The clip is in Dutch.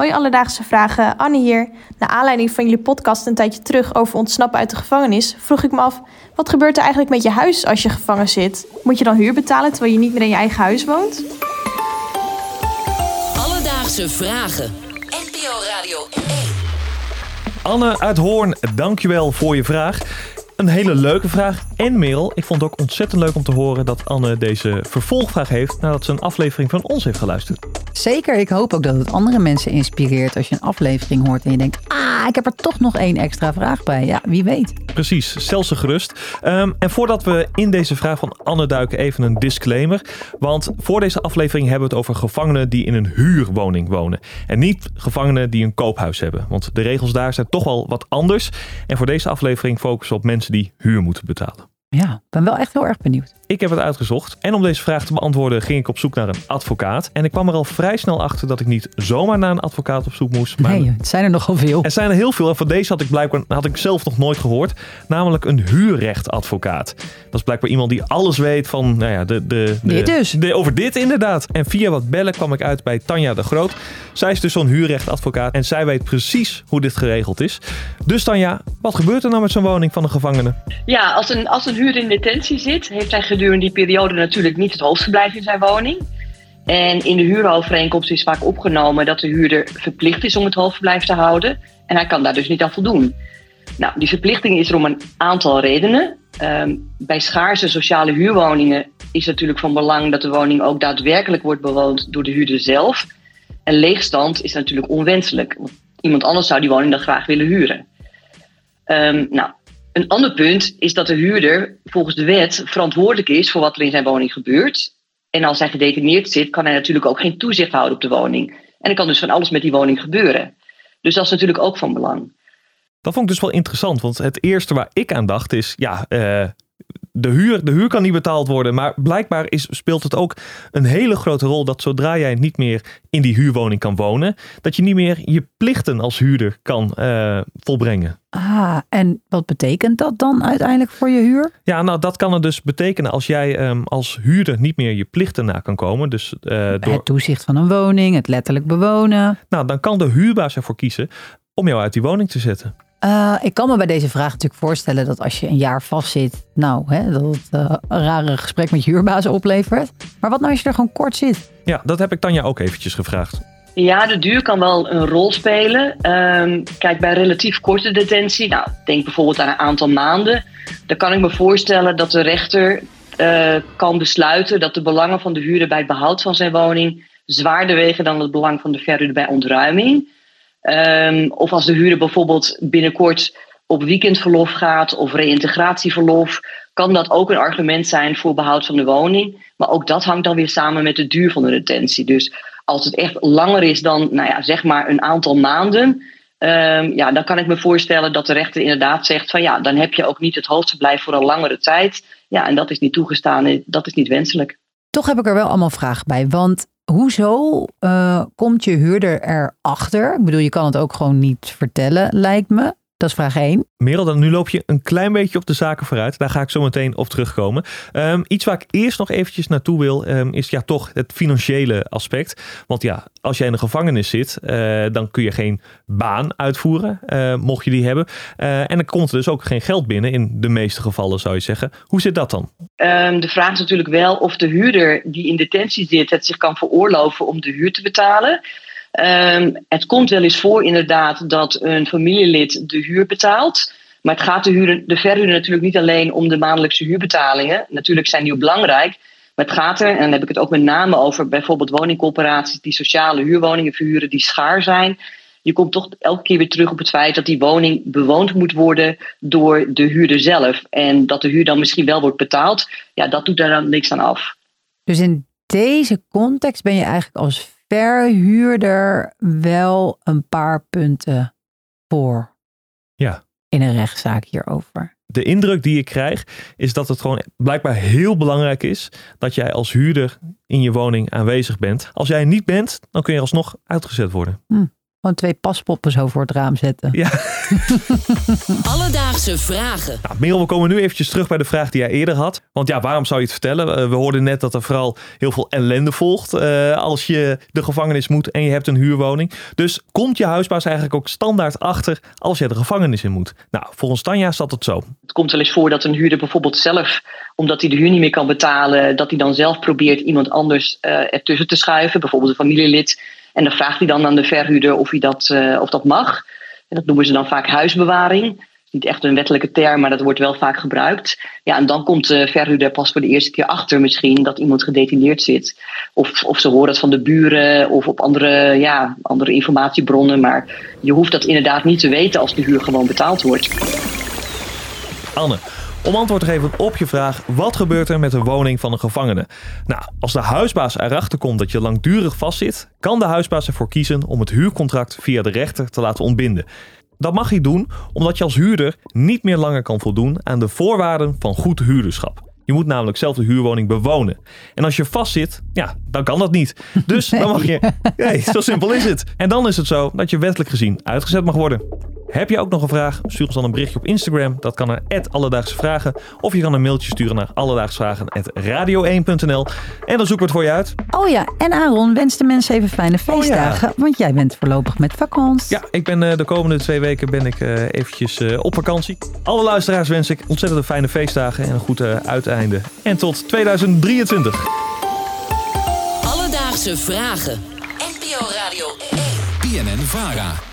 Hoi Alledaagse Vragen, Anne hier. Naar aanleiding van jullie podcast een tijdje terug over ontsnappen uit de gevangenis, vroeg ik me af, wat gebeurt er eigenlijk met je huis als je gevangen zit? Moet je dan huur betalen terwijl je niet meer in je eigen huis woont? Alledaagse Vragen. NPO Radio 1. Anne uit Hoorn, dankjewel voor je vraag. Een hele leuke vraag en Merel. Ik vond het ook ontzettend leuk om te horen dat Anne deze vervolgvraag heeft nadat ze een aflevering van ons heeft geluisterd. Zeker, ik hoop ook dat het andere mensen inspireert als je een aflevering hoort en je denkt, ah, ik heb er toch nog één extra vraag bij. Ja, wie weet. Precies, stel ze gerust. Ehm, en voordat we in deze vraag van Anne duiken, even een disclaimer. Want voor deze aflevering hebben we het over gevangenen die in een huurwoning wonen. En niet gevangenen die een koophuis hebben. Want de regels daar zijn toch wel wat anders. En voor deze aflevering focussen we op mensen die huur moeten betalen. Ja, ik ben wel echt heel erg benieuwd. Ik heb het uitgezocht en om deze vraag te beantwoorden ging ik op zoek naar een advocaat. En ik kwam er al vrij snel achter dat ik niet zomaar naar een advocaat op zoek moest. Maar Nee, het zijn er nogal veel. er zijn er heel veel en van deze had ik blijkbaar had ik zelf nog nooit gehoord. Namelijk een huurrechtadvocaat. Dat is blijkbaar iemand die alles weet van nou ja, de, de, de, Dit dus. de- over dit inderdaad. En via wat bellen kwam ik uit bij Tanja de Groot. Zij is dus zo'n huurrechtadvocaat en zij weet precies hoe dit geregeld is. Dus Tanja, wat gebeurt er nou met zo'n woning van een gevangene? Ja, als een, als een in detentie zit, heeft hij gedurende die periode natuurlijk niet het hoofdverblijf in zijn woning. En in de huurovereenkomst is vaak opgenomen dat de huurder verplicht is om het hoofdverblijf te houden. En hij kan daar dus niet aan voldoen. Nou, die verplichting is er om een aantal redenen. Ehm, bij schaarse sociale huurwoningen is natuurlijk van belang dat de woning ook daadwerkelijk wordt bewoond door de huurder zelf. En leegstand is natuurlijk onwenselijk. Iemand anders zou die woning dan graag willen huren. Ehm, nou, een ander punt is dat de huurder volgens de wet verantwoordelijk is voor wat er in zijn woning gebeurt. En als hij gedetineerd zit, kan hij natuurlijk ook geen toezicht houden op de woning. En er kan dus van alles met die woning gebeuren. Dus dat is natuurlijk ook van belang. Dat vond ik dus wel interessant, want het eerste waar ik aan dacht is, ja, eh, de, huur, de huur kan niet betaald worden. Maar blijkbaar is, speelt het ook een hele grote rol dat zodra jij niet meer in die huurwoning kan wonen, dat je niet meer je plichten als huurder kan eh, volbrengen. Ah, en wat betekent dat dan uiteindelijk voor je huur? Ja, nou dat kan er dus betekenen als jij ehm, als huurder niet meer je plichten na kan komen. Dus eh, door, Het toezicht van een woning, het letterlijk bewonen. nou, dan kan de huurbaas ervoor kiezen om jou uit die woning te zetten. Eh, ik kan me bij deze vraag natuurlijk voorstellen dat als je een jaar vastzit, nou, hè, dat het eh, een rare gesprek met je huurbaas oplevert. Maar wat nou als je er gewoon kort zit? Ja, dat heb ik Tanja ook eventjes gevraagd. Ja, de duur kan wel een rol spelen. Ehm, kijk, bij relatief korte detentie, nou, denk bijvoorbeeld aan een aantal maanden. Dan kan ik me voorstellen dat de rechter eh, kan besluiten dat de belangen van de huurder bij het behoud van zijn woning zwaarder wegen dan het belang van de verhuurder bij ontruiming. Ehm, of als de huurder bijvoorbeeld binnenkort op weekendverlof gaat of reïntegratieverlof, kan dat ook een argument zijn voor behoud van de woning. Maar ook dat hangt dan weer samen met de duur van de detentie. Dus als het echt langer is dan, nou ja, zeg maar een aantal maanden, ehm, ja, dan kan ik me voorstellen dat de rechter inderdaad zegt van ja, dan heb je ook niet het hoofdverblijf voor een langere tijd. Ja, en dat is niet toegestaan, dat is niet wenselijk. Toch heb ik er wel allemaal vragen bij. Want hoezo eh, komt je huurder erachter? Ik bedoel, je kan het ook gewoon niet vertellen, lijkt me. Dat is vraag 1. Merel, dan nu loop je een klein beetje op de zaken vooruit. Daar ga ik zo meteen op terugkomen. Ehm, iets waar ik eerst nog eventjes naartoe wil, ehm, is ja toch het financiële aspect. Want ja, als jij in de gevangenis zit, eh, dan kun je geen baan uitvoeren, eh, mocht je die hebben. Eh, en dan komt er dus ook geen geld binnen, in de meeste gevallen zou je zeggen. Hoe zit dat dan? Ehm, de vraag is natuurlijk wel of de huurder die in detentie zit het zich kan veroorloven om de huur te betalen. Ehm, het komt wel eens voor inderdaad dat een familielid de huur betaalt. Maar het gaat de, huurder, de verhuurder natuurlijk niet alleen om de maandelijkse huurbetalingen. Natuurlijk zijn die ook belangrijk. Maar het gaat er, en dan heb ik het ook met name over bijvoorbeeld woningcorporaties die sociale huurwoningen verhuren die schaar zijn. Je komt toch elke keer weer terug op het feit dat die woning bewoond moet worden door de huurder zelf. En dat de huur dan misschien wel wordt betaald. Ja, dat doet daar dan niks aan af. Dus in deze context ben je eigenlijk als verhuurder wel een paar punten voor. Ja. In een rechtszaak hierover. De indruk die ik krijg, is dat het gewoon blijkbaar heel belangrijk is dat jij als huurder in je woning aanwezig bent. Als jij niet bent, dan kun je alsnog uitgezet worden. Gewoon twee paspoppen zo voor het raam zetten. Ja. Alledaagse vragen. Nou, Merel, we komen nu eventjes terug bij de vraag die jij eerder had. Want ja, waarom zou je het vertellen? Eh, we hoorden net dat er vooral heel veel ellende volgt eh, als je de gevangenis moet en je hebt een huurwoning. Dus komt je huisbaas eigenlijk ook standaard achter als je de gevangenis in moet? Nou, volgens Tanja zat het zo. Het komt wel eens voor dat een huurder bijvoorbeeld zelf, omdat hij de huur niet meer kan betalen, dat hij dan zelf probeert iemand anders uh, ertussen te schuiven, bijvoorbeeld een familielid. En dan vraagt hij dan aan de verhuurder of, hij dat, uh, of dat mag. En dat noemen ze dan vaak huisbewaring. Niet echt een wettelijke term, maar dat wordt wel vaak gebruikt. Ja, en dan komt de verhuurder pas voor de eerste keer achter misschien dat iemand gedetineerd zit. Of, of ze horen het van de buren of op andere, ja, andere informatiebronnen. Maar je hoeft dat inderdaad niet te weten als de huur gewoon betaald wordt. Anne, om antwoord te geven op je vraag, wat gebeurt er met de woning van een gevangene? Nou, als de huisbaas erachter komt dat je langdurig vastzit, kan de huisbaas ervoor kiezen om het huurcontract via de rechter te laten ontbinden. Dat mag hij doen omdat je als huurder niet meer langer kan voldoen aan de voorwaarden van goed huurderschap. Je moet namelijk zelf de huurwoning bewonen. En als je vastzit, ja, dan kan dat niet. Dus dan mag je. Nee, zo simpel is het. En dan is het zo dat je wettelijk gezien uitgezet mag worden. Heb je ook nog een vraag? Stuur ons dan een berichtje op Instagram. Dat kan naar Alledaagse Vragen. Of je kan een mailtje sturen naar alledaagsvragen.radio1.nl. En dan zoeken we het voor je uit. Oh ja, en Aaron wens de mensen even fijne feestdagen. Oh Want jij bent voorlopig met vakantie. Ja, ik ben uh, de komende twee weken ben ik uh, eventjes uh, op vakantie. Alle luisteraars wens ik ontzettend fijne feestdagen en een goed uiteinde. En tot 2023. Alledaagse Vragen. NPO Radio 1. BNN Vara.